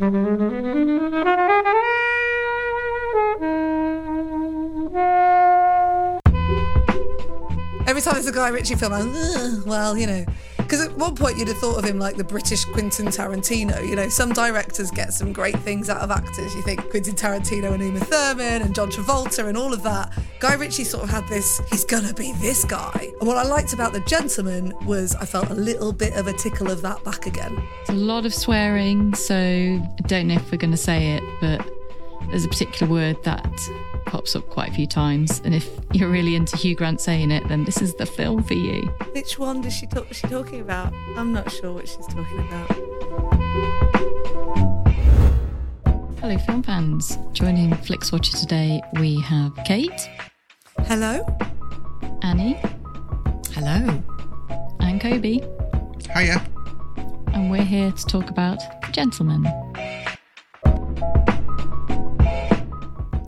Every time there's a Guy Ritchie film, I'm, well, you know, because at one point you'd have thought of him like the British Quentin Tarantino. You know, some directors get some great things out of actors. You think Quentin Tarantino and Uma Thurman and John Travolta and all of that. Guy Ritchie sort of had this, he's gonna be this guy. And what I liked about The Gentleman was I felt a little bit of a tickle of that back again. It's a lot of swearing, so I don't know if we're to say it, but there's a particular word that pops up quite a few times. And if you're really into Hugh Grant saying it, then this is the film for you. Which one does she talk? Was she talking about? I'm not sure what she's talking about. Hello, film fans. Joining Flix Watcher today, we have Kate, Hello. Annie, Hello. and Kobe, Hiya. and we're here to talk about Gentlemen.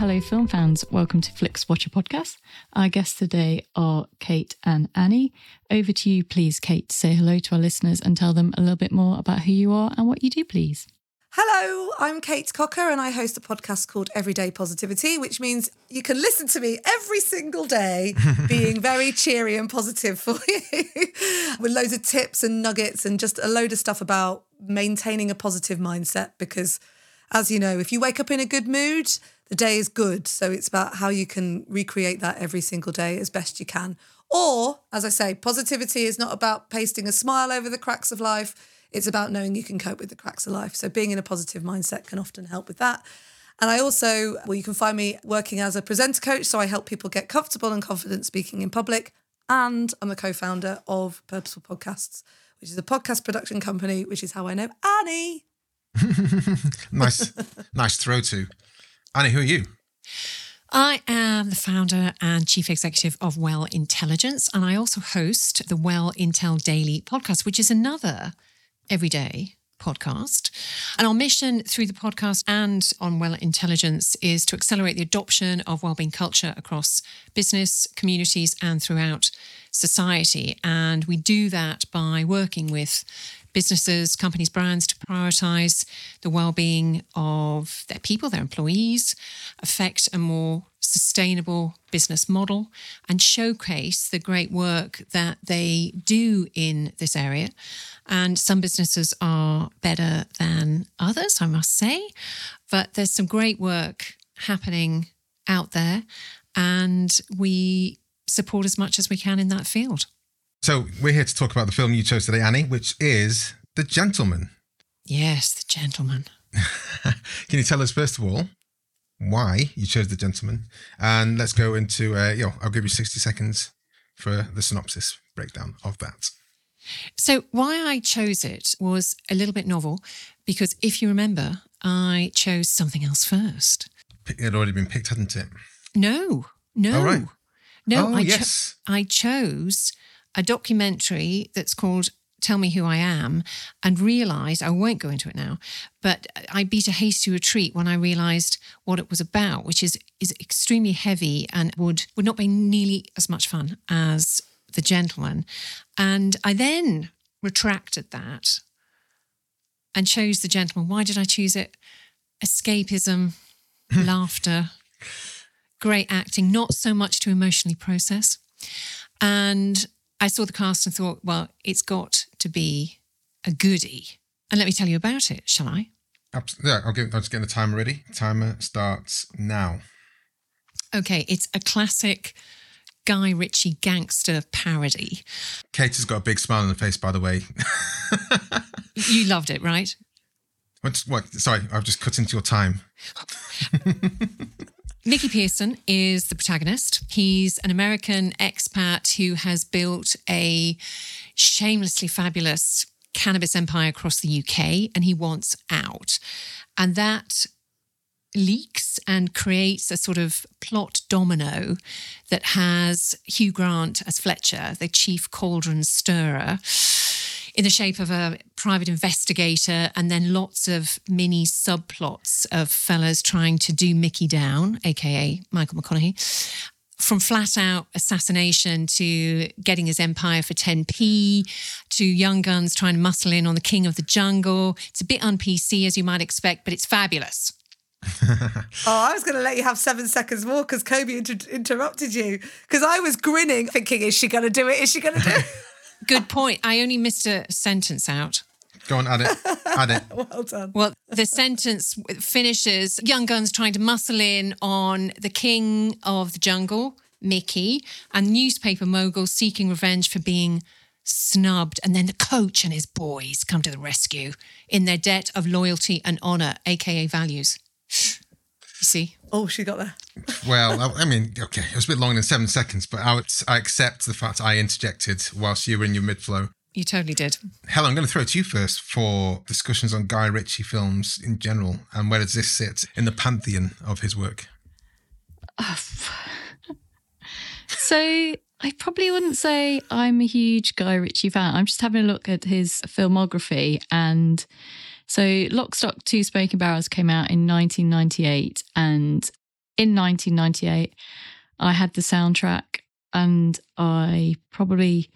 Hello, film fans. Welcome to Flix Watcher Podcast. Our guests today are Kate and Annie. Over to you, please, Kate. Say hello to our listeners and tell them a little bit more about who you are and what you do, please. Hello, I'm Kate Cocker and I host a podcast called Everyday Positivity, which means you can listen to me every single day being very cheery and positive for you with loads of tips and nuggets and just a load of stuff about maintaining a positive mindset. Because, as you know, if you wake up in a good mood, the day is good. So it's about how you can recreate that every single day as best you can. Or, as I say, positivity is not about pasting a smile over the cracks of life. It's about knowing you can cope with the cracks of life. So being in a positive mindset can often help with that. And I also, well, you can find me working as a presenter coach. So I help people get comfortable and confident speaking in public. And I'm the co founder of Purposeful Podcasts, which is a podcast production company, which is how I know Annie. Nice, nice throw to. Annie, who are you? I am the founder and chief executive of Well Intelligence, and I also host the Well Intel Daily podcast, which is another everyday podcast. And our mission through the podcast and on Well Intelligence is to accelerate the adoption of wellbeing culture across business, communities, and throughout society. And we do that by working with businesses, companies, brands to prioritize the well-being of their people, their employees, affect a more sustainable business model and showcase the great work that they do in this area. And some businesses are better than others, I must say, but there's some great work happening out there and we support as much as we can in that field. So we're here to talk about the film you chose today, Annie, which is The Gentleman. Yes, the gentleman. Can you tell us first of all why you chose The Gentleman? And let's go into, uh, you know, I'll give you 60 seconds for the synopsis breakdown of that. So, why I chose it was a little bit novel because if you remember, I chose something else first. It had already been picked, hadn't it? No, no, Oh, right. no. Oh, I, cho- yes. I chose a documentary that's called Tell Me Who I Am and realized I won't go into it now, but I beat a hasty retreat when I realized what it was about, which is is extremely heavy and would would not be nearly as much fun as The Gentleman. And I then retracted that and chose The Gentleman. Why did I choose it? Escapism, laughter, great acting, not so much to emotionally process. And I saw the cast and thought, well, it's got to be a goodie. And let me tell you about it, shall I? Abs- Yeah, I'll, give, I'll just get the timer ready. Timer starts now. Okay, it's a classic Guy Ritchie gangster parody. Kate has got a big smile on her face, by the way. You loved it, right? What's, what? Sorry, I've just cut into your time. Mickey Pearson is the protagonist. He's an American expat who has built a shamelessly fabulous cannabis empire across the UK and he wants out. And that leaks and creates a sort of plot domino that has Hugh Grant as Fletcher, the chief cauldron stirrer in the shape of a private investigator and then lots of mini subplots of fellas trying to do Mickey down, aka Michael McConaughey. From flat out assassination to getting his empire for 10p to young guns trying to muscle in on the king of the jungle. It's a bit un PC as you might expect, but it's fabulous. Oh, I was going to let you have seven seconds more because Kobe inter- interrupted you. Because I was grinning, thinking, is she going to do it? Is she going to do it? Good point. I only missed a sentence out. Go on, add it. add it. well done. Well, the sentence finishes Young Guns trying to muscle in on the king of the jungle, Mickey, and newspaper mogul seeking revenge for being snubbed. And then the coach and his boys come to the rescue in their debt of loyalty and honour, aka values. You see? Oh, she got there. Well, I, I mean, okay, it was a bit longer than seven seconds, but I, would, I accept the fact I interjected whilst you were in your mid flow. You totally did. Helen, I'm going to throw it to you first for discussions on Guy Ritchie films in general, and where does this sit in the pantheon of his work? So I probably wouldn't say I'm a huge Guy Ritchie fan. I'm just having a look at his filmography. And so Lock, Stock, Two Smoking Barrels came out in 1998. And in 1998, I had the soundtrack and I probably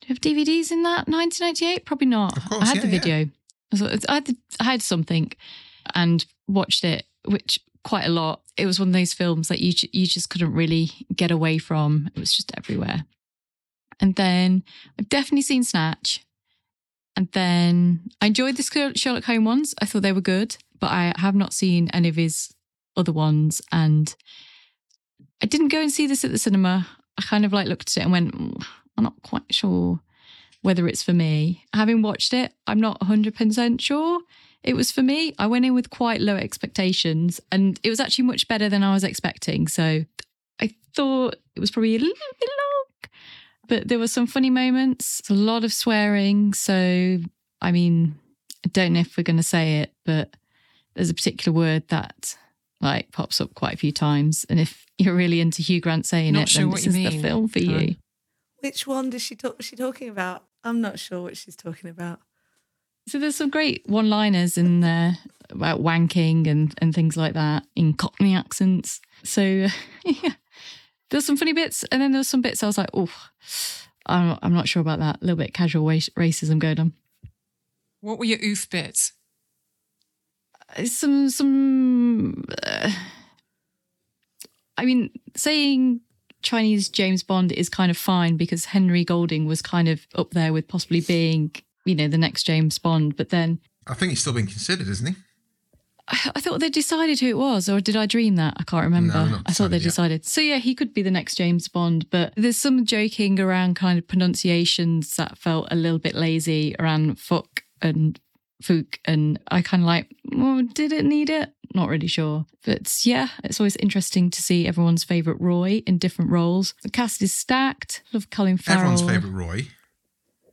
do have DVDs in that 1998? Probably not. Course, I had yeah, the video. So I had, the, I had something and watched it, which quite a lot. It was one of those films that you you just couldn't really get away from. It was just everywhere. And then I've definitely seen Snatch. And then I enjoyed the Sherlock Holmes ones. I thought they were good, but I have not seen any of his other ones. And I didn't go and see this at the cinema. I kind of like looked at it and went, "Mm, I'm not quite sure whether it's for me. Having watched it, I'm not 100% sure it was for me. I went in with quite low expectations and it was actually much better than I was expecting. So I thought it was probably a little bit long, but there were some funny moments, a lot of swearing. So, I mean, I don't know if we're going to say it, but there's a particular word that like pops up quite a few times. And if you're really into Hugh Grant saying Not it, sure then what this you is the film for you. Which one does she talk? Was she talking about? I'm not sure what she's talking about. So there's some great one-liners in there about wanking and and things like that in Cockney accents. So yeah, there's some funny bits, and then there's some bits I was like, oh, I'm not, I'm not sure about that. A little bit casual wa- racism going on. What were your oof bits? Some some. Uh, I mean, saying Chinese James Bond is kind of fine because Henry Golding was kind of up there with possibly being, you know, the next James Bond. But then I think he's still being considered, isn't he? I thought they decided who it was, or did I dream that? I can't remember. No, I thought they decided yet. decided. So yeah, he could be the next James Bond, but there's some joking around kind of pronunciations that felt a little bit lazy around fuck and fook, and I kind of like, well, did it need it? Not really sure, but yeah, it's always interesting to see everyone's favorite Roy in different roles. The cast is stacked. Love Colin Farrell. Everyone's favourite Roy.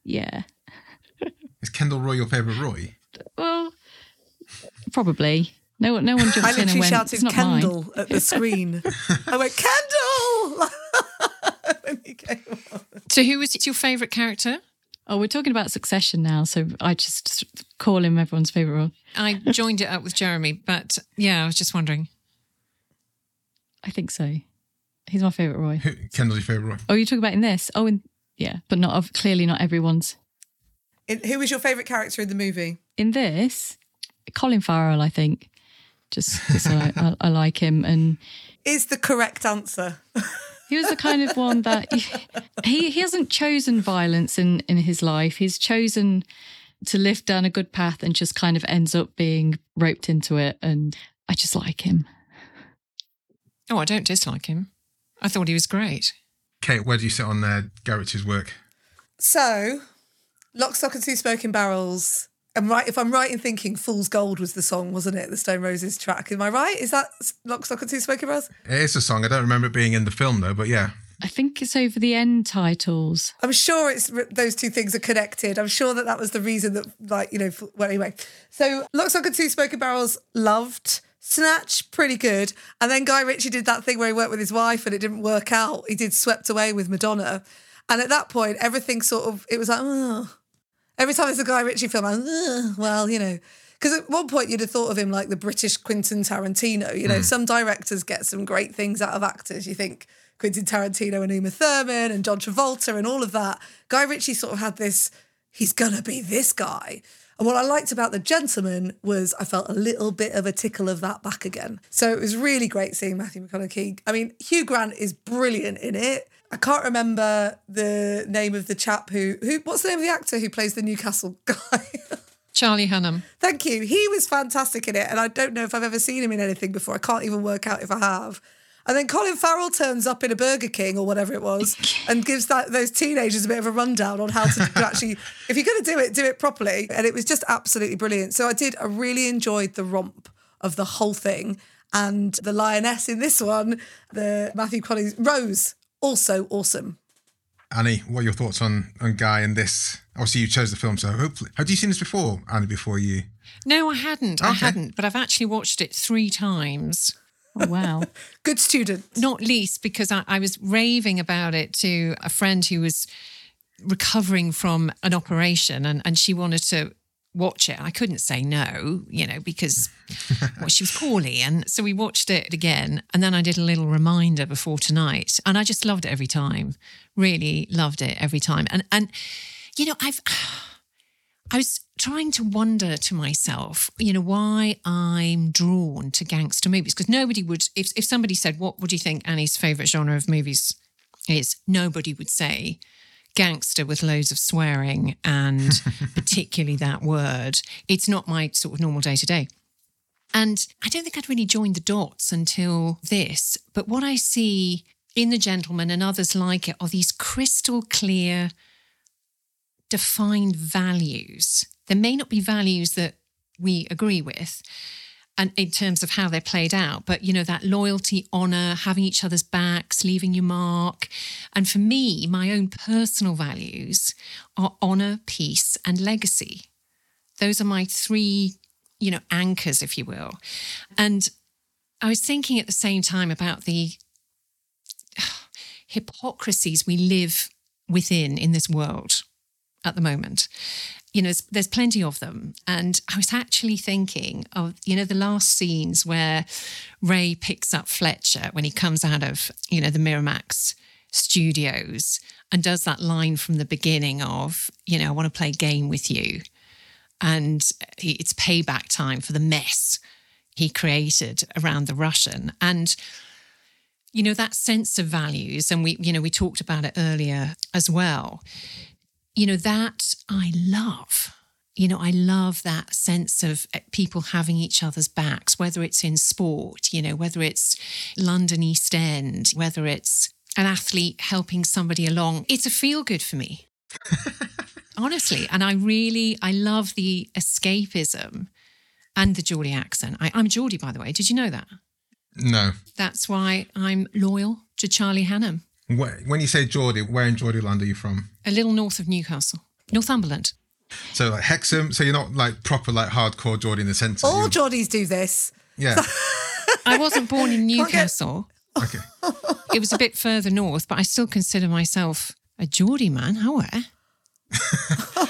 Yeah. Is Kendall Roy your favourite Roy? Well, probably. No one, no one I jumped in and literally went. shouted it's not mine. At the screen. I went Kendall when he came on. So, who was your favourite character? Oh, we're talking about Succession now, so I just call him everyone's favorite role. I joined it up with Jeremy, but yeah, I was just wondering. I think so. He's my favorite Roy. Who, Kendall's your favourite Roy? Oh, you're talking about in this? Oh, in yeah, but not of clearly not everyone's. In- Who was your favourite character in the movie? In this, Colin Farrell, I think. Just because I, I, I like him, and Is the correct answer. he was the kind of one that he he hasn't chosen violence in in his life. He's chosen to live down a good path and just kind of ends up being roped into it. And I just like him. Oh, I don't dislike him. I thought he was great. Kate, where do you sit on uh, Guy Ritchie's work? So, Lock, Stock and Two Smoking Barrels. I'm right. If I'm right in thinking, "Fool's Gold" was the song, wasn't it? The Stone Roses track. Am I right? Is that Lock, Stock and Two Smoking Barrels? It is a song. I don't remember it being in the film though, but yeah. I think it's over the end titles. I'm sure it's those two things are connected. I'm sure that that was the reason that, like, you know. Well, anyway, so Lock, Stock and Two Smoking Barrels loved. Snatch, pretty good. And then Guy Ritchie did that thing where he worked with his wife and it didn't work out. He did Swept Away with Madonna. And at that point, everything sort of, it was like, oh. Every time it's a Guy Ritchie film, I'm, well, you know. Because at one point you'd have thought of him like the British Quentin Tarantino. You know, Hmm. some directors get some great things out of actors. You think Quentin Tarantino and Uma Thurman and John Travolta and all of that. Guy Ritchie sort of had this, he's gonna be this guy. And what I liked about The Gentleman was I felt a little bit of a tickle of that back again. So it was really great seeing Matthew McConaughey. I mean, Hugh Grant is brilliant in it. I can't remember the name of the chap who who what's the name of the actor who plays the Newcastle guy? Charlie Hunnam. Thank you. He was fantastic in it, and I don't know if I've ever seen him in anything before. I can't even work out if I have. And then Colin Farrell turns up in a Burger King or whatever it was, and gives that those teenagers a bit of a rundown on how to actually, if you're going to do it, do it properly. And it was just absolutely brilliant. So I did. I really enjoyed the romp of the whole thing, and the lioness in this one, the Matthew Collins Rose, also awesome. Annie, what are your thoughts on on Guy and this? Obviously, you chose the film, so hopefully, had you seen this before, Annie? Before you? No, I hadn't. I hadn't, but I've actually watched it three times. Oh, wow. Good student. Not least because I, I was raving about it to a friend who was recovering from an operation and, and she wanted to watch it. I couldn't say no, you know, because well, she was poorly. And so we watched it again. And then I did a little reminder before tonight. And I just loved it every time. Really loved it every time. And and you know, I've I was trying to wonder to myself, you know, why I'm drawn to gangster movies. Because nobody would, if, if somebody said, What would you think Annie's favourite genre of movies is? Nobody would say gangster with loads of swearing and particularly that word. It's not my sort of normal day to day. And I don't think I'd really joined the dots until this. But what I see in The Gentleman and others like it are these crystal clear, defined values. There may not be values that we agree with and in terms of how they're played out but you know that loyalty honor having each other's backs leaving your mark. And for me my own personal values are honor peace and legacy. Those are my three you know anchors if you will. And i was thinking at the same time about the hypocrisies we live within in this world at the moment. You know, there's, plenty of them. And I was actually thinking of, you know, the last scenes where Ray picks up Fletcher when he comes out of, you know, the Miramax studios and does that line from the beginning of, you know, I want to play game with you. And it's payback time for the mess he created around the Russian. And you know that sense of values and we you know we talked about it earlier as well you know that i love you know i love that sense of eh, people having each other's backs whether it's in sport you know whether it's london east end whether it's an athlete helping somebody along. It's a feel good for me. Honestly and i really i love the escapism and the geordie accent. I, i'm geordie by the way. Did you know that? No. that's why I'm loyal to Charlie Hunnam, When you say Geordie, where in Geordie land are you from? a little north of Newcastle, Northumberland. So like Hexham. So you're not like proper like hardcore Geordie in the sense. that All you- Geordies do this. yeah. I wasn't born in get- Newcastle. Okay. It was a bit further north, but I still consider myself a Geordie man. How? eh?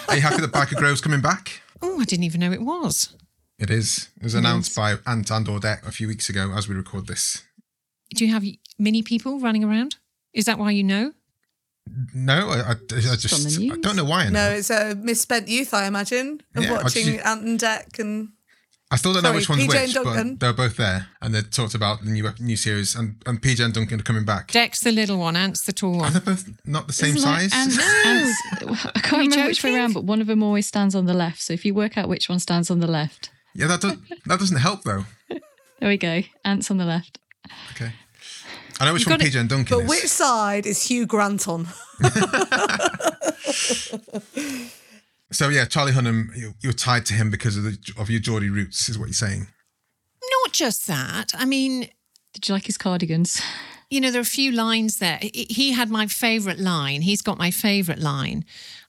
Are you happy that Byker Grove's coming back? Oh, I didn't even know it was. It is. It was announced by Ant and Dec a few weeks ago as we record this. Do you have many people running around? Is that why you know? No, I, I, I just I don't know why. I, know. No, it's a misspent youth, I imagine, of Yeah, watching just- Ant and Dec and I still don't know which one's PJ and which, Duncan. but they're both there, and they talked about the new new series, and, and PJ and Duncan are coming back. Dec's the little one, Ant's the tall Are one. they both not the same Isn't like size? ants- ants- I can't you remember which way around, but one of them always stands on the left. So if you work out which one stands on the left, yeah, that does, that doesn't help though. there we go. Ants on the left. Okay. I know which You one got it. PJ and Duncan But is. which side is Hugh Grant on? So yeah, Charlie Hunnam, you, you're tied to him because of the of your Geordie roots, is what you're saying. Not just that. I mean, Did you like his cardigans? you know, there are a few lines there. He he had my favourite line. He's got my favourite line.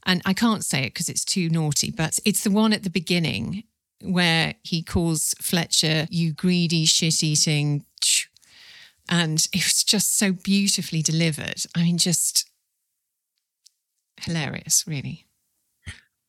And I can't say it because it's too naughty, but it's the one at the beginning where he calls Fletcher, you greedy, shit eating. And it was just so beautifully delivered. I mean, just hilarious, really.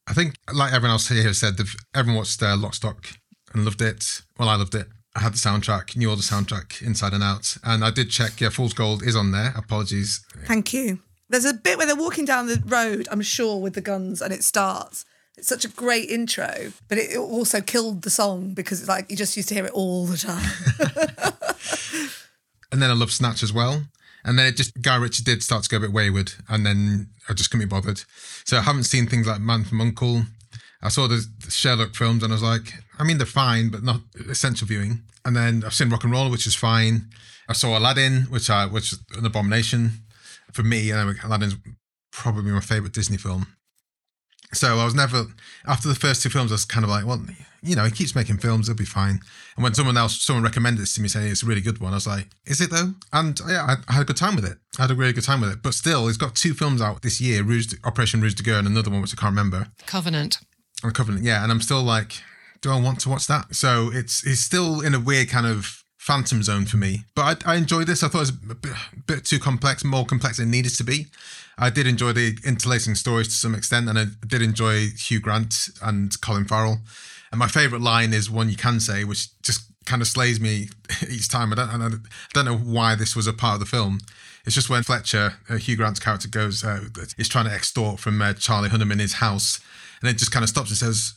I think, like everyone else here said, everyone watched uh, Lock, Stock and loved it. Well, I loved it. I had the soundtrack, knew all the soundtrack inside and out, and I did check. Yeah, Fool's Gold is on there. Apologies. Thank you. There's a bit where they're walking down the road, I'm sure, with the guns, and it starts. It's such a great intro, but it also killed the song because it's like you just used to hear it all the time. And then I love Snatch as well. And then it just Guy Ritchie did start to go a bit wayward, and then I just couldn't be bothered. So I haven't seen things like Man from Uncle. I saw the, the Sherlock films, and I was like, I mean, they're fine, but not essential viewing. And then I've seen Rock and Roll, which is fine. I saw Aladdin, which I which is an abomination for me. And Aladdin's probably my favorite Disney film. So I was never after the first two films. I was kind of like, well, you know, he keeps making films; it'll be fine. And when someone else, someone recommended this to me, saying it's a really good one, I was like, is it though? And yeah, I, I had a good time with it. I had a really good time with it. But still, he's got two films out this year: Ruse, Operation Ruse de Guerre, and another one which I can't remember. Covenant. Covenant, yeah. And I'm still like, do I want to watch that? So it's it's still in a weird kind of phantom zone for me. But I, I enjoyed this. I thought it was a bit, bit too complex, more complex than it needed to be. I did enjoy the interlacing stories to some extent, and I did enjoy Hugh Grant and Colin Farrell. And my favourite line is one you can say, which just kind of slays me each time. I don't, I don't know why this was a part of the film. It's just when Fletcher, uh, Hugh Grant's character, goes, uh, is trying to extort from uh, Charlie Hunnam in his house, and it just kind of stops and says,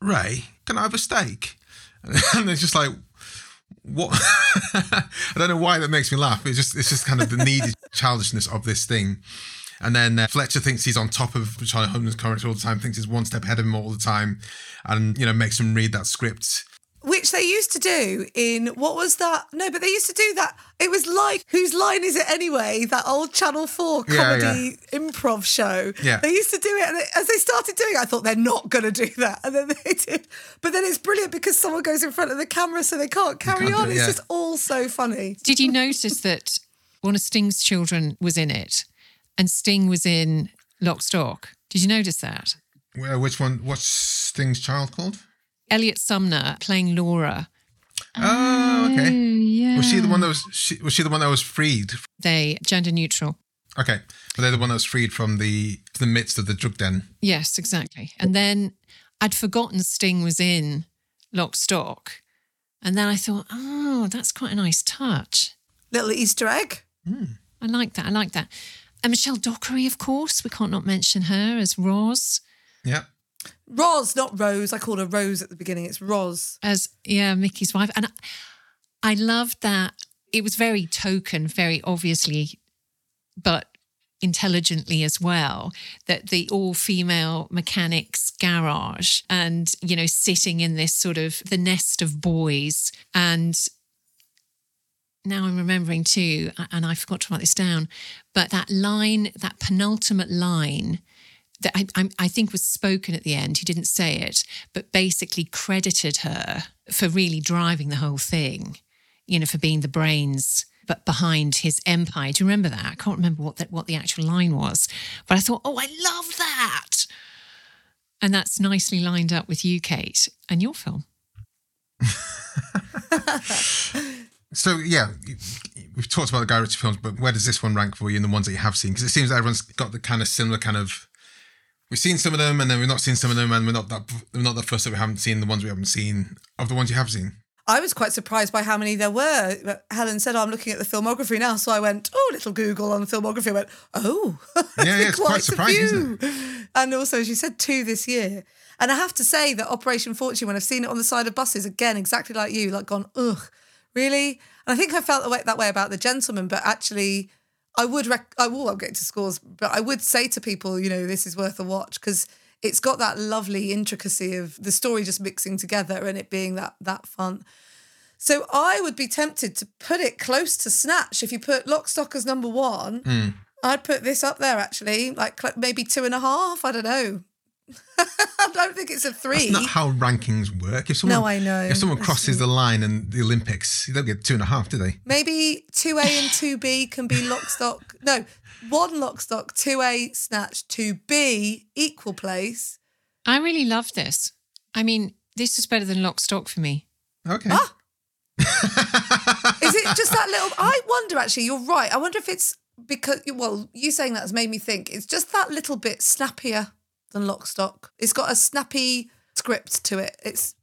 "Ray, can I have a steak?" And it's just like, what? I don't know why that makes me laugh. It's just, it's just kind of the needy childishness of this thing. And then uh, Fletcher thinks he's on top of Charlie Hunnam's character all the time, thinks he's one step ahead of him all the time, and you know makes him read that script. Which they used to do in what was that? No, but they used to do that. It was like whose line is it anyway? That old Channel Four Yeah, comedy improv show. Yeah. they used to do it, and as they started doing it, I thought they're not going to do that, and then they did. But then it's brilliant because someone goes in front of the camera, so they can't carry can't on. it, It's just all so funny. Did you notice that one of Sting's children was in it and Sting was in Lock Stock? Did you notice that? Well, which one? What's Sting's child called? Eliot Sumner playing Laura. Oh, okay. Oh, yeah. Was she the one that was? She, was she the one that was freed? They gender neutral. Okay, but they're the one that was freed from the the midst of the drug den. Yes, exactly. And then I'd forgotten Sting was in Lock Stock. And then I thought, oh, that's quite a nice touch. Little Easter egg. Hmm. I like that. I like that. And Michelle Dockery, of course. We can't not mention her as Roz, Yeah. Roz, not Rose. I called her Rose at the beginning. It's Roz. as yeah, Mickey's wife. And I, I loved that. It was very token, very obviously, but intelligently as well that the all-female mechanics garage and you know sitting in this sort of the nest of boys and now I'm remembering too, and I forgot to write this down, but that line, that penultimate line that I, I, think was spoken at the end, he didn't say it, but basically credited her for really driving the whole thing, you know, for being the brains but behind his empire. Do you remember that? I can't remember what that what the actual line was, but I thought, oh, I love that. And that's nicely lined up with you, Kate, and your film. So yeah, we've talked about the Guy Ritchie films, but where does this one rank for you in the ones that you have seen? Because it seems that everyone's got the kind of similar kind of. We've seen some of them, and then we've not seen some of them, and we're not that we're not that fussed that we haven't seen the ones we haven't seen of the ones you have seen. I was quite surprised by how many there were. But Helen said, oh, I'm looking at the filmography now. So I went, oh, little Google on the filmography. I went, oh. Yeah, yeah, it's quite surprising, isn't it? And also, she said two this year. And I have to say that Operation Fortune, when I've seen it on the side of buses, again, exactly like you, like gone, ugh, really? And I think I felt that way, about The Gentleman, but actually, I would, rec- I will, I'll get to scores, but I would say to people, you know, this is worth a watch because it's got that lovely intricacy of the story just mixing together and it being that that fun. So I would be tempted to put it close to Snatch. If you put Lock, Stock as number one, hmm. I'd put this up there actually, like maybe two and a half. I don't know. I don't think it's a three. That's not how rankings work. If someone, No, I know. If someone crosses the line in the Olympics, you don't get two and a half, do they? Maybe 2A and 2B can be lock stock. No, one lock stock, 2A snatch, 2B equal place. I really love this. I mean, this is better than Lock Stock for me. Okay. Ah! Is it just that little? I wonder actually, you're right. I wonder if it's because, well, you saying that has made me think it's just that little bit snappier than lock stock. It's got a snappy script to it. It's,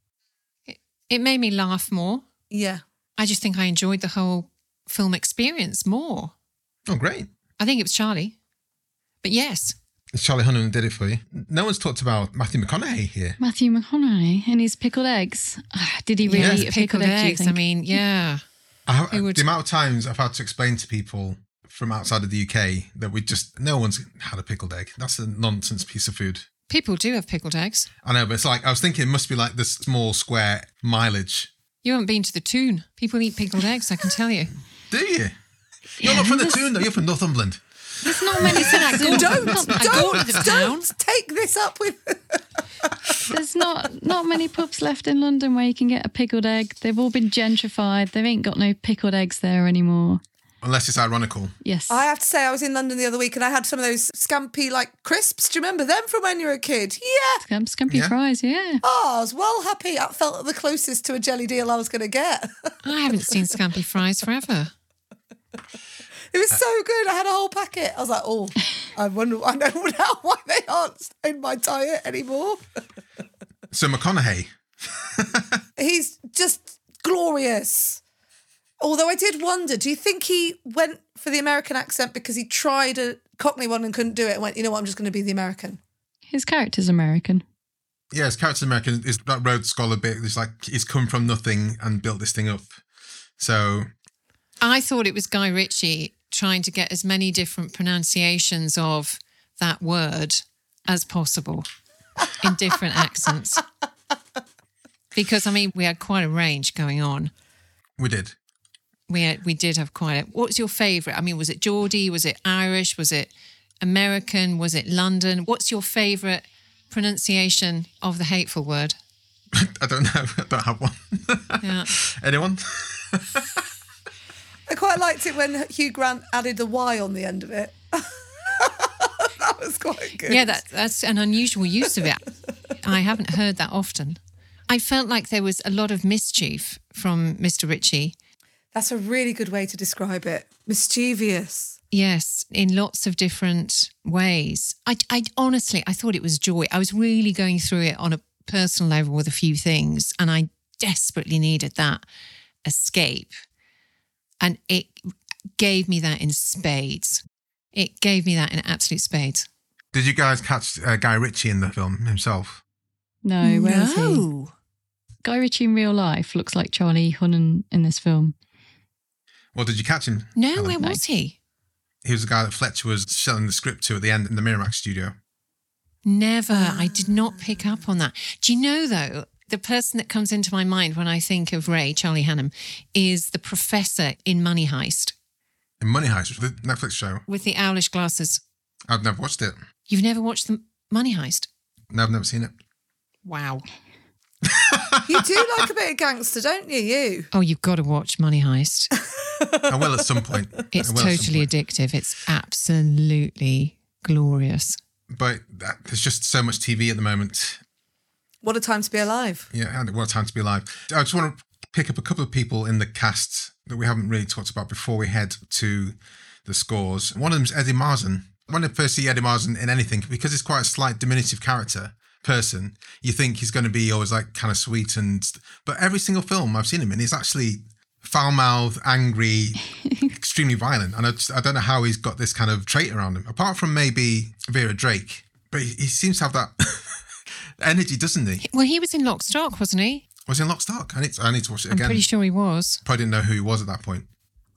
It made me laugh more. yeah. I just think I enjoyed the whole film experience more. Oh, great. I think it was Charlie. But yes, Charlie Hunnam did it for you. No one's talked about Matthew McConaughey here. Matthew McConaughey and his pickled eggs. Ah, Did he really yes, eat a pickled, egg? eggs. I mean, yeah. I have, Who would- The amount of times I've had to explain to people from outside of the UK that we just, no one's had a pickled egg. That's a nonsense piece of food. People do have pickled eggs. I know, but it's like, I was thinking it must be like the small square mileage. You haven't been to the Toon. People eat pickled eggs, I can tell you. Do you? You're not from the Toon, though. You're from Northumberland. There's not many snacks. in- Don't, not- I go to the don't, don't take this up with. There's not not many pubs left in London where you can get a pickled egg. They've all been gentrified. They ain't got no pickled eggs there anymore. Unless it's ironical. Yes. I have to say, I was in London the other week and I had some of those scampi like crisps. Do you remember them from when you were a kid? Yeah. Scamp, scampi Yeah. fries, yeah. Oh, I was well happy. I felt the closest to a jelly deal I was going to get. I haven't seen Scampi Fries forever. It was so good. I had a whole packet. I was like, oh, I wonder. I know now why they aren't in my diet anymore. So McConaughey, He's just glorious. Although I did wonder, do you think he went for the American accent because he tried a Cockney one and couldn't do it and went, you know what, I'm just going to be the American? His character's American. yeah, his character's American is that Rhodes Scholar bit. It's like he's come from nothing and built this thing up. So I thought it was Guy Ritchie trying to get as many different pronunciations of that word as possible in different accents. Because I mean, we had quite a range going on. we did. We had, we did have quite a. What's your favourite? I mean, was it Geordie? Was it Irish? Was it American? Was it London? What's your favourite pronunciation of the hateful word? I don't know. I don't have one. Yeah. Anyone? I quite liked it when Hugh Grant added the Y on the end of it. that was quite good. Yeah, that, that's an unusual use of it. I haven't heard that often. I felt like there was a lot of mischief from Mr. Ritchie. That's a really good way to describe it. Mischievous. Yes, in lots of different ways. I, I honestly, I thought it was joy. I was really going through it on a personal level with a few things, and I desperately needed that escape. And it gave me that in spades. It gave me that in absolute spades. Did you guys catch uh, Guy Ritchie in the film himself? No, where is he? Guy Ritchie in real life looks like Charlie Hunnam in this film. Or did you catch him? No, where was he? He was the guy that Fletcher was selling the script to at the end in the Miramax studio. Never. I did not pick up on that. Do you know, though, the person that comes into my mind when I think of Ray, Charlie Hunnam, is the professor in Money Heist In Money Heist, the Netflix show. with the owlish glasses. I've never watched it. You've never watched the Money Heist? No, I've never seen it. Wow. You do like a bit of gangster, don't you? You. Oh, you've got to watch Money Heist. I will at some point. It's I will at some totally point. addictive. It's absolutely glorious. But that, there's just so much TV at the moment. What a time to be alive. Yeah, what a time to be alive. I just want to pick up a couple of people in the cast that we haven't really talked about before we head to the scores. One of them is Eddie Marsan. When I first see Eddie Marsan in anything, because he's quite a slight diminutive character person, you think he's going to be always like kind of sweet and. But every single film I've seen him in, he's actually foul mouthed, angry, extremely violent. And I, just, I don't know how he's got this kind of trait around him, apart from maybe Vera Drake. But he, he seems to have that energy, doesn't he? Well, he was in Lock Stock, wasn't he? Was he in Lock Stock? I need to, I need to watch it again. I'm pretty sure he was. Probably didn't know who he was at that point.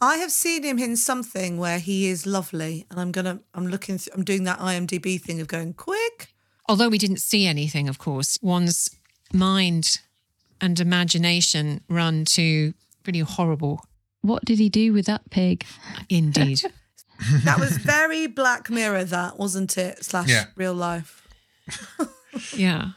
I have seen him in something where he is lovely, and I'm gonna. I'm looking. Th- I'm doing that IMDb thing of going quick. Although we didn't see anything, of course, one's mind and imagination run to pretty horrible What did he do with that pig? indeed. That was very Black Mirror, that wasn't it? Slash Yeah. real life. yeah.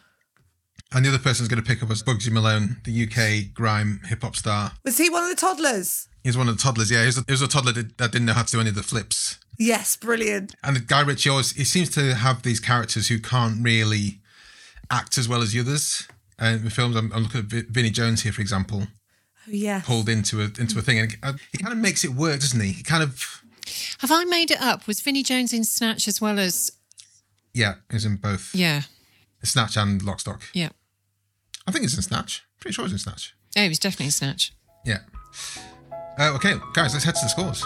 And the other person's going to pick up as Bugzy Malone, the UK grime hip hop star. Was he one of the toddlers? He's one of the toddlers. Yeah, he was a, he was a toddler that, that didn't know how to do any of the flips. Yes, brilliant. And the Guy Ritchie always he seems to have these characters who can't really act as well as the others. And in films, I'm, I'm looking at Vi- Vinnie Jones here, for example, Oh, yeah. pulled into a into a thing, and uh, he kind of makes it work, doesn't he? He kind of Have I made it up? Was Vinnie Jones in Snatch as well as yeah, he's in both yeah, Snatch and Lockstock. yeah. I think he's in Snatch. Pretty sure he's in Snatch. Oh, he was definitely in Snatch. Yeah. Uh, okay, guys, let's head to the scores.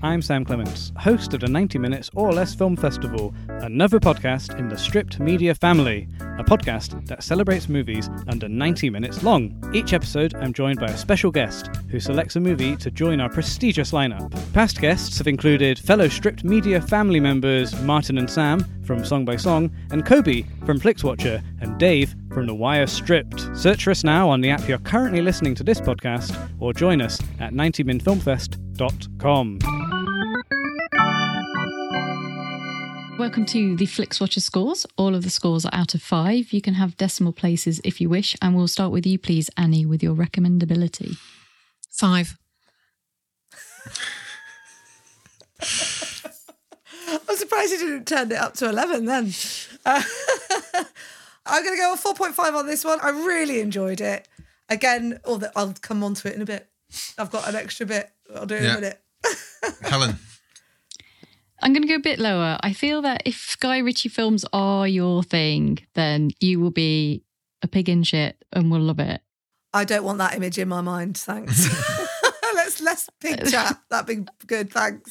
I'm Sam Clements, host of the 90 Minutes or Less Film Festival, another podcast in the Stripped Media family, a podcast that celebrates movies under 90 minutes long. Each episode, I'm joined by a special guest who selects a movie to join our prestigious lineup. Past guests have included fellow Stripped Media family members Martin and Sam from Song by Song, and Kobe from Flixwatcher, and Dave from The Wire Stripped. Search for us now on the app you're currently listening to this podcast, or join us at 90minfilmfest.com. Welcome to the Flixwatcher scores. All of the scores are out of five. You can have decimal places if you wish. And we'll start with you, please, Annie, with your recommendability. Five. I'm surprised you didn't turn it up to 11 then. Uh, I'm going to go a 4.5 on this one. I really enjoyed it. Again, or the, I'll come on to it in a bit. I've got an extra bit. I'll do it in a minute. Helen. I'm going to go a bit lower. I feel that if Guy Ritchie films are your thing, then you will be a pig in shit and will love it. I don't want that image in my mind. Thanks. let's let's big chat. That'd be good. Thanks.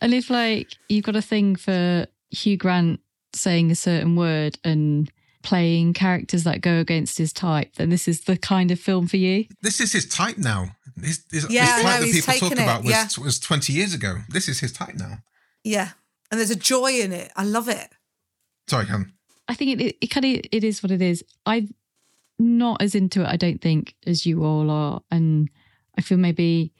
And if like you've got a thing for Hugh Grant saying a certain word and playing characters that go against his type, then this is the kind of film for you. This is his type now. His, his, Yeah, his type know, that he's people talk it, about was, yeah. was 20 years ago. This is his type now. Yeah, and there's a joy in it. I love it. Sorry, Helen. I think it, it, kind of it is what it is. I'm not as into it, I don't think, as you all are, and I feel maybe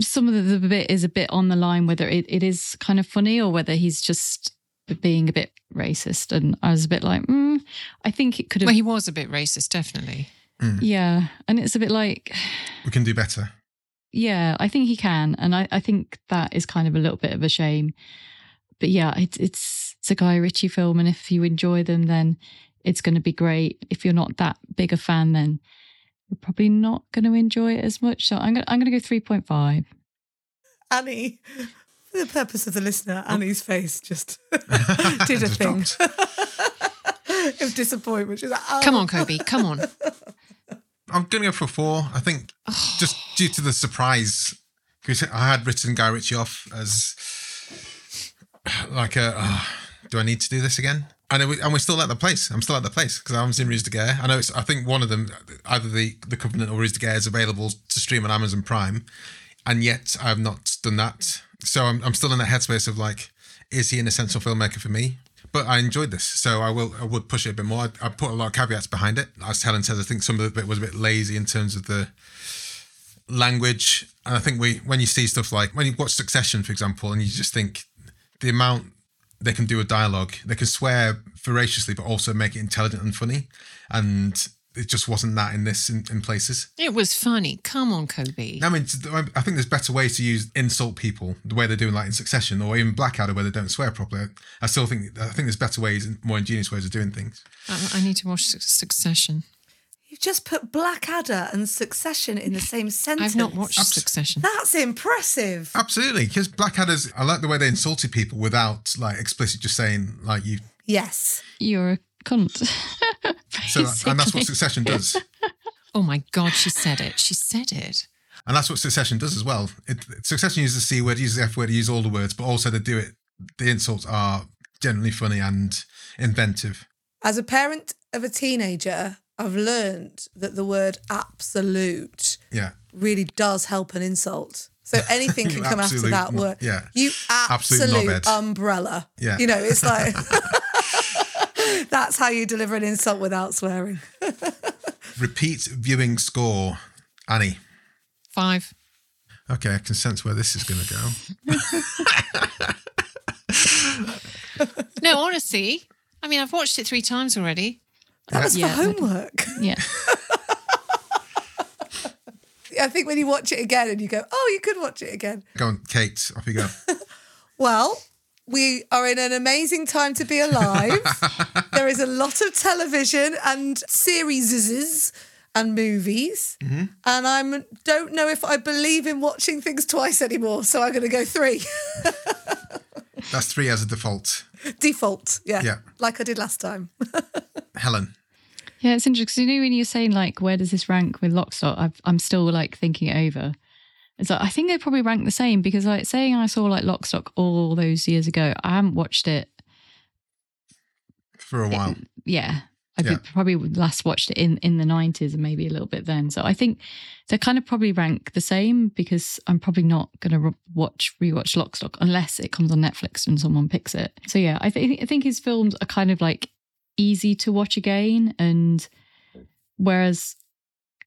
some of the, the bit is a bit on the line whether it, it is kind of funny or whether he's just being a bit racist. And I was a bit like, mm, I think it could have, Well, he was a bit racist, definitely. yeah. And it's a bit like, We can do better. Yeah, I think he can, and I, I think that is kind of a little bit of a shame. But yeah, it's it's it's a Guy Ritchie film, and if you enjoy them, then it's going to be great. If you're not that big a fan, then you're probably not going to enjoy it as much. So I'm going I'm going to go three point five. Annie, for the purpose of the listener, oh. Annie's face just did a Just thing dropped. of disappointment. She's like, oh. Come on, oh. Kobe. Come on. I'm going to go for four. I think just due to the surprise, because I had written Guy Ritchie off as like a, uh, do I need to do this again? And, we, and we're still at the place. I'm still at the place because I haven't seen Ruse de. I know it's, I think one of them, either the, the Covenant or Ruse de is available to stream on Amazon Prime. And yet I've not done that. So I'm, I'm still in that headspace of like, is he an essential filmmaker for me? But I enjoyed this, so I will. I would push it a bit more. I, I put a lot of caveats behind it. As Helen says, I think some of bit was a bit lazy in terms of the language. And I think we, when you see stuff like when you watch Succession, for example, and you just think the amount they can do a dialogue, they can swear voraciously, but also make it intelligent and funny. And it just wasn't that in this in, in places. It was funny. Come on, Kobe. I mean, I think there's better ways to use insult people the way they're doing, like in Succession, or even Blackadder, where they don't swear properly. I still think I think there's better ways, and more ingenious ways of doing things. I, I need to watch Succession. You've just put Blackadder and Succession in the same sentence. I've not watched Succession. That's impressive. Absolutely, because Blackadder's. I like the way they insulted people without like explicit, just saying like you. Yes. You're a cunt. So, and that's what. Succession does, Oh my God, she said it. She said it. and that's what Succession does as well. It, Succession uses the C word, uses the F word, use all the words, but also they do it. The insults are generally funny and inventive. As a parent of a teenager, I've learned that the word absolute Yeah. really does help an insult. So anything can come after that word. yeah. You Absolute absolute umbrella. Yeah. You know, it's like That's how you deliver an insult without swearing. Repeat viewing score. Annie. Five. Okay, I can sense where this is going to go. No, honestly, I mean, I've watched it three times already. That was Yeah. for homework. Yeah. I think when you watch it again and you go, oh, you could watch it again. Go on, Kate. Off you go. Well, we are in an amazing time to be alive. there is a lot of television and series and movies. Mm-hmm. And I don't know if I believe in watching things twice anymore. So I'm going to go three. That's three as a default. Default. Yeah. Yeah. Like I did last time. Helen. Yeah, it's interesting 'cause you know when you're saying like where does this rank with Lockstock, I've, I'm still like thinking it over. It's like I think they probably rank the same because like saying I saw like Lockstock all those years ago, I haven't watched it. For a while. Yeah, I Yeah. probably last watched it in in the 90s and maybe a little bit then. So I think they kind of probably rank the same because I'm probably not going to re- watch rewatch Lockstock unless it comes on Netflix and someone picks it. So yeah, I think I think his films are kind of like easy to watch again and whereas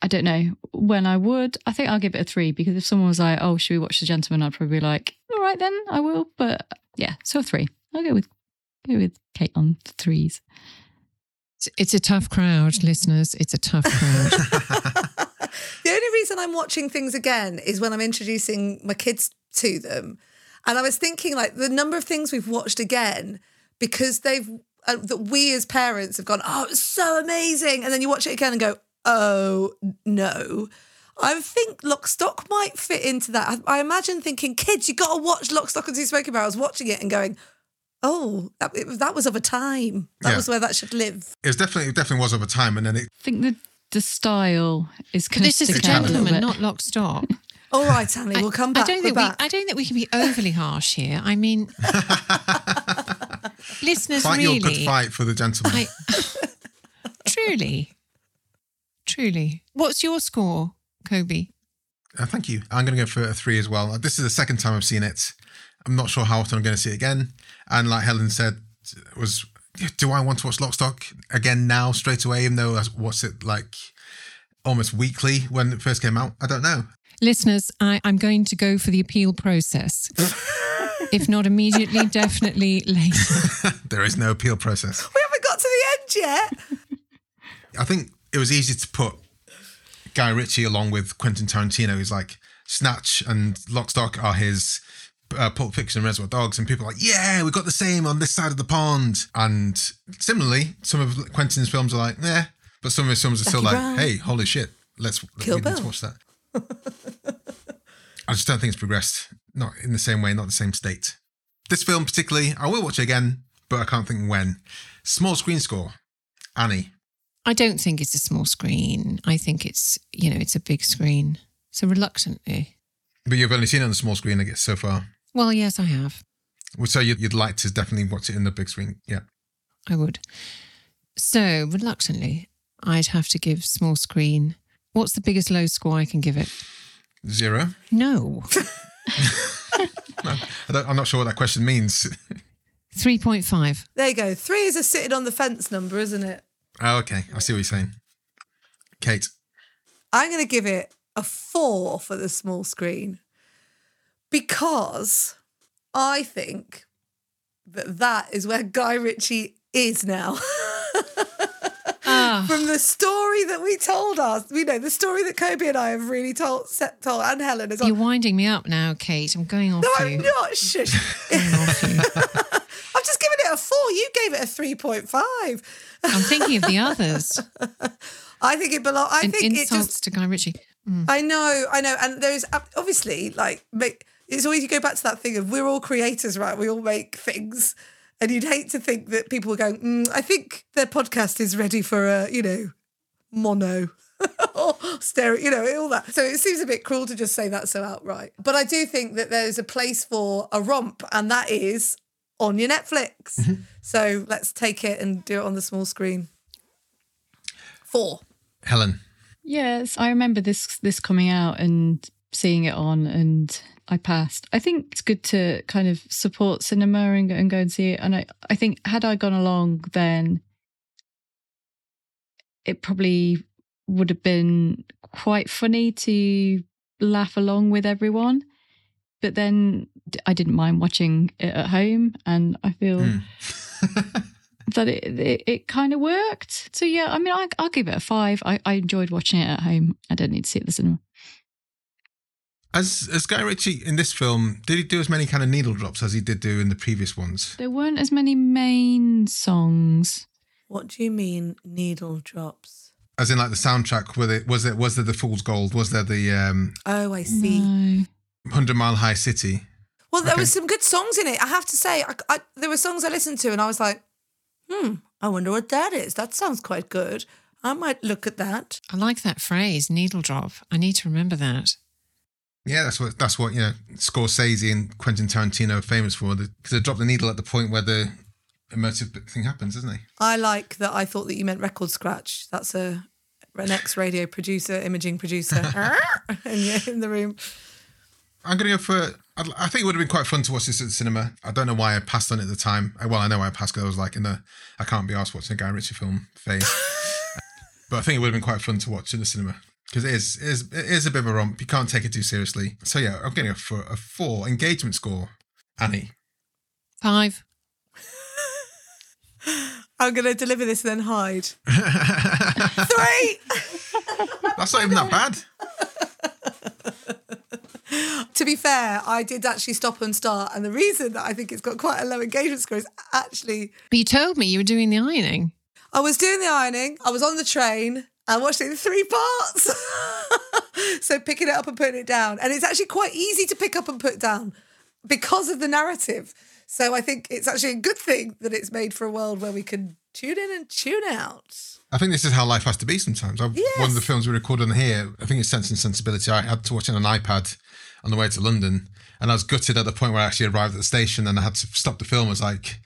I don't know when I would. I think I'll give it a three because if someone was like, "Oh, should we watch The Gentlemen?" I'd probably be like, "All right, then I will." But yeah, so a three. I'll go with go with Kate on threes. It's, it's a tough crowd, listeners. It's a tough crowd. The only reason I'm watching things again is when I'm introducing my kids to them. And I was thinking, like, the number of things we've watched again because they've, uh, that we as parents have gone, oh, it's so amazing. And then you watch it again and go, oh, no. I think Lock Stock might fit into that. I, I imagine thinking, kids, you got to watch Lock Stock and Two Smoking Barrels, watching it and going, oh, that, it, that was of a time. That Yeah. was where that should live. It was definitely it definitely was of a time, and then it I think the the style is But going this is the stick out a gentleman, not lock stock. All right, Annie, we'll come back. I don't We're think we. I don't think we can be overly harsh here. I mean, listeners, fight your good fight for the gentleman. I, truly, truly. What's your score, Kobe? Uh, thank you. I'm going to go for a three as well. This is the second time I've seen it. I'm not sure how often I'm going to see it again. And like Helen said, was do I want to watch Lockstock again now straight away? Even though I watched it like almost weekly when it first came out. I don't know. Listeners, I, I'm going to go for the appeal process. if not immediately, definitely later. there is no appeal process. we haven't got to the end yet. I think it was easy to put Guy Ritchie along with Quentin Tarantino. He's like Snatch and Lockstock are his uh, Pulp Fiction and Reservoir Dogs, and people are like, yeah, we got the same on this side of the pond. And similarly, some of Quentin's films are like, yeah, but some of his films are still Jackie like, Brown. hey, holy shit, let's Kill we need to watch that. I just don't think it's progressed, not in the same way, not the same state. This film particularly, I will watch it again, but I can't think when. Small screen score, Annie. I don't think it's a small screen. I think it's, you know, it's a big screen. So reluctantly. But you've only seen it on the small screen, I guess, so far. Well, yes, I have. Well, So you'd, you'd like to definitely watch it in the big screen. Yeah. I would. So reluctantly, I'd have to give small screen. What's the biggest low score I can give it? Zero. No. I don't, I'm not sure what that question means. 3.5. There you go. Three is a sitting on the fence number, isn't it? Oh, okay. I see what you're saying. Kate. I'm going to give it a four for the small screen because I think that that is where Guy Ritchie is now. Ah, From the story that we told us, you know the story that Kobe and I have really told, set, told and Helen as well. you're winding me up now, Kate. I'm going off no, you. I'm not. Shush. Going off you. I've just given it a four. You gave it a 3.5. I'm thinking of the others. I think it belongs. I and think it insults just to Guy Ritchie. I know, I know, and there's obviously like make, it's always you go back to that thing of we're all creators, right? We all make things, and you'd hate to think that people were going. Mm, I think their podcast is ready for a you know mono. or stereo, you know, all that. So it seems a bit cruel to just say that so outright. But I do think that there's a place for a romp, and that is on your Netflix. Mm-hmm. So let's take it and do it on the small screen. Four. Helen. Yes, I remember this this coming out and seeing it on, and I passed. I think it's good to kind of support cinema and, go- and go and see it. And I, I think had I gone along, then it probably would have been quite funny to laugh along with everyone. But then d- I didn't mind watching it at home, and I feel Hmm. that it it, it kind of worked. So yeah, I mean, I, I'll give it a five. I, I enjoyed watching it at home. I don't need to see it at the cinema. As as Guy Ritchie in this film, did he do as many kind of needle drops as he did do in the previous ones? There weren't as many main songs. What do you mean needle drops? As in, like the soundtrack, was it was it was there the Fool's Gold? Was there the um, Oh, I see. No. Hundred Mile High City? Well, there Okay. was some good songs in it. I have to say, I, I, there were songs I listened to, and I was like, "Hmm, I wonder what that is. That sounds quite good. I might look at that." I like that phrase, needle drop. I need to remember that. Yeah, that's what that's what you know. Scorsese and Quentin Tarantino are famous for because they drop the needle at the point where the emotive thing happens, isn't they? I like that. I thought that you meant record scratch. That's a an ex radio producer, imaging producer, in, in the room. I'm going to go for. I'd- think it would have been quite fun to watch this at the cinema. I don't know why I passed on it at the time. Uh, Well, I know why I passed because I was like in the I can't be asked watching a Guy Ritchie film phase. but I think it would have been quite fun to watch in the cinema because it is, it is it is a bit of a romp. You can't take it too seriously. So yeah, I'm going to go for a four engagement score. Annie, Five. I'm going to deliver this and then hide. Three. that's not even that bad. to be fair, I did actually stop and start, and the reason that I think it's got quite a low engagement score is actually But you told me you were doing the ironing. I was doing the ironing, I was on the train, I watched it in three parts. so picking it up and putting it down. And it's actually quite easy to pick up and put down because of the narrative. So I think it's actually a good thing that it's made for a world where we can tune in and tune out. I think this is how life has to be sometimes. I've, One of the films we recorded on here, I think it's Sense and Sensibility. I had to watch it on an iPad on the way to London, and I was gutted at the point where I actually arrived at the station and I had to stop the film. I was like,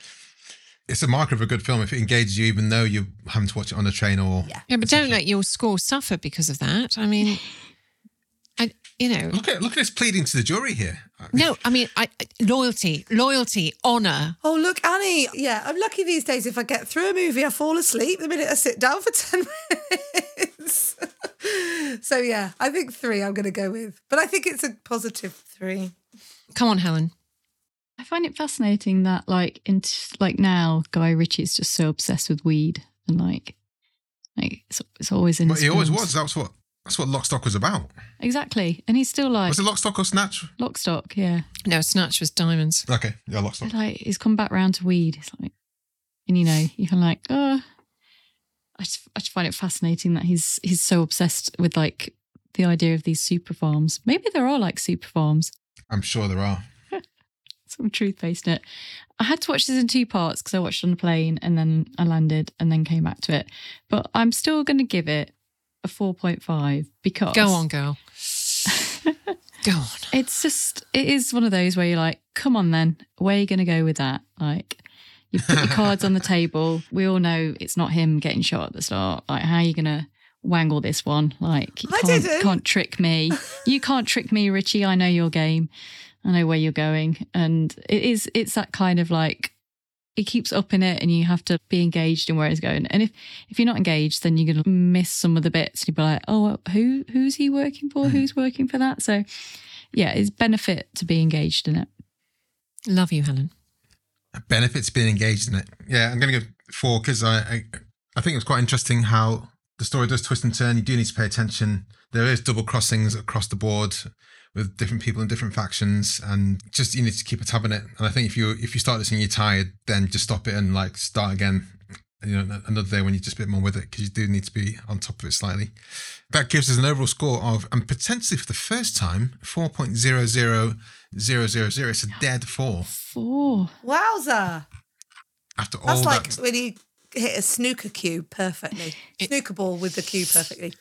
it's a marker of a good film if it engages you, even though you're having to watch it on a train or. Yeah. Yeah, but don't let your score suffer because of that. I mean, I, you know, Look at look at this pleading to the jury here. no, I mean, I, loyalty, loyalty, honor. Oh, look, Annie. Yeah, I'm lucky these days. If I get through a movie, I fall asleep the minute I sit down for 10 minutes. so, yeah, I think three I'm going to go with. But I think it's a positive three. Come on, Helen. I find it fascinating that like in like now Guy Ritchie is just so obsessed with weed and like like it's, it's always in But his he always films. was. That's what that's what Lockstock was about. exactly and he's still like Was it Lockstock or Snatch? Lockstock yeah No, Snatch was diamonds. Okay, yeah, Lockstock. like he's come back round to weed it's like and you know you're kind of like oh I just, I just find it fascinating that he's he's so obsessed with like the idea of these super farms maybe there are like super farms I'm sure there are. some truth based in it. I had to watch this in two parts because I watched it on a plane and then I landed and then came back to it. But I'm still going to give it a 4.5 because Go on, girl. Go on. It's just, it is one of those where you're like, come on then, where are you going to go with that? Like, you put your cards on the table. We all know it's not him getting shot at the start. Like, how are you going to wangle this one? Like, you I can't, didn't. can't trick me. You can't trick me, Ritchie. I know your game. I know where you're going. And it is, it's that kind of like, it keeps up in it and you have to be engaged in where it's going. And if, if you're not engaged, then you're going to miss some of the bits. and You'll be like, oh, who, who's he working for? Mm-hmm. Who's working for that? So yeah, it's benefit to be engaged in it. Love you, Helen. Benefits being engaged in it. Yeah, I'm going to go four because I, I I think it was quite interesting how the story does twist and turn. You do need to pay attention. There is double crossings across the board with different people in different factions, and just you need to keep a tab on it. And I think if you if you start this and you're tired, then just stop it and like start again. You know, another day when you're just a bit more with it because you do need to be on top of it slightly. That gives us an overall score of, and potentially for the first time, four point zero zero zero zero zero. It's a dead four Four. Wowza. after all That's like that. when you hit a snooker cue perfectly. snooker ball with the cue perfectly.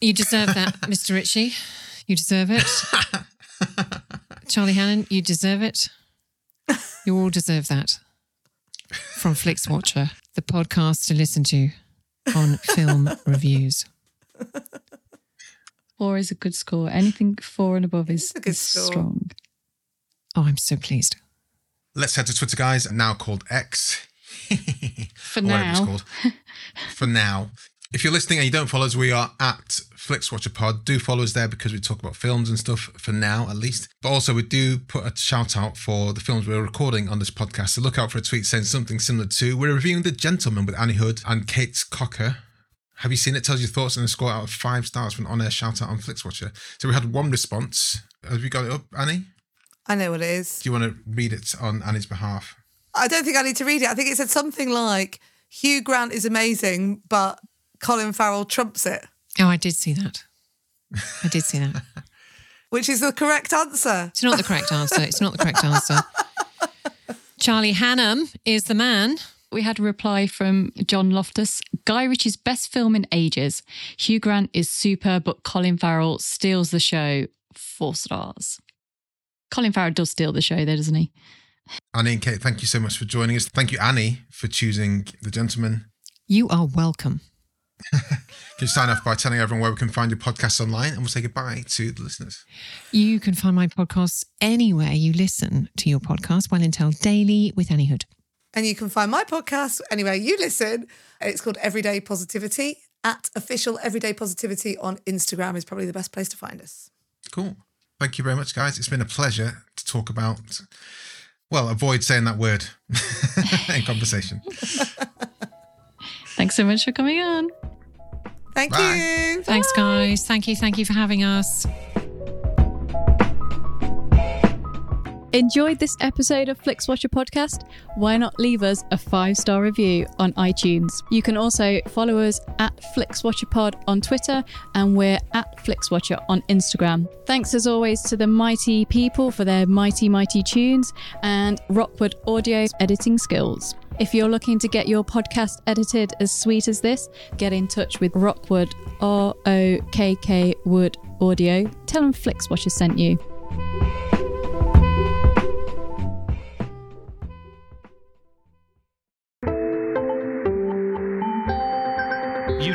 You deserve that, Mr. Ritchie. You deserve it. Charlie Hunnam, you deserve it. You all deserve that. From FlixWatcher, the podcast to listen to on film reviews. Four is a good score. Anything four and above is, a good is score. strong. Oh, I'm so pleased. Let's head to Twitter, guys, now called X. For or whatever it's now. called. For now. If you're listening and you don't follow us, we are at FlixWatcherPod. Do follow us there because we talk about films and stuff for now, at least. But also, we do put a shout out for the films we're recording on this podcast. So look out for a tweet saying something similar to We're reviewing The Gentlemen with Annie Hood and Kate Cocker. Have you seen it? Tells your thoughts and a score out of five stars from on air shout out on FlixWatcher. So we had one response. Have you got it up, Annie? I know what it is. Do you want to read it on Annie's behalf? I don't think I need to read it. I think it said something like Hugh Grant is amazing, but Colin Farrell trumps it, Oh, I did see that. I did see that. which is the correct answer. It's not the correct answer. It's not the correct answer. Charlie Hunnam is the man. We had a reply from John Loftus. Guy Ritchie's best film in ages. Hugh Grant is super, but Colin Farrell steals the show. Four stars. Colin Farrell does steal the show, though, doesn't he? Annie and Kate, thank you so much for joining us. Thank you, Annie, for choosing The Gentlemen. You are welcome. Can you sign off by telling everyone where we can find your podcast online and we'll say goodbye to the listeners. You can find my podcasts anywhere you listen to your podcast, Well Intel Daily with Annie Hood. And you can find my podcast anywhere you listen. It's called Everyday Positivity. At official Everyday Positivity on Instagram is probably the best place to find us. Cool. Thank you very much, guys. It's been a pleasure to talk about, well, avoid saying that word in conversation. Thanks so much for coming on. Thank Bye. you. Thanks, guys. Thank you. Thank you for having us. Enjoyed this episode of FlixWatcher podcast? Why not leave us a five star review on iTunes? You can also follow us at FlixWatcherPod on Twitter and we're at FlixWatcher on Instagram. Thanks as always to the mighty people for their mighty, mighty tunes and Rockwood Audio's editing skills. If you're looking to get your podcast edited as sweet as this, get in touch with Rockwood, R O K K Wood Audio. Tell them FlixWatcher sent you. You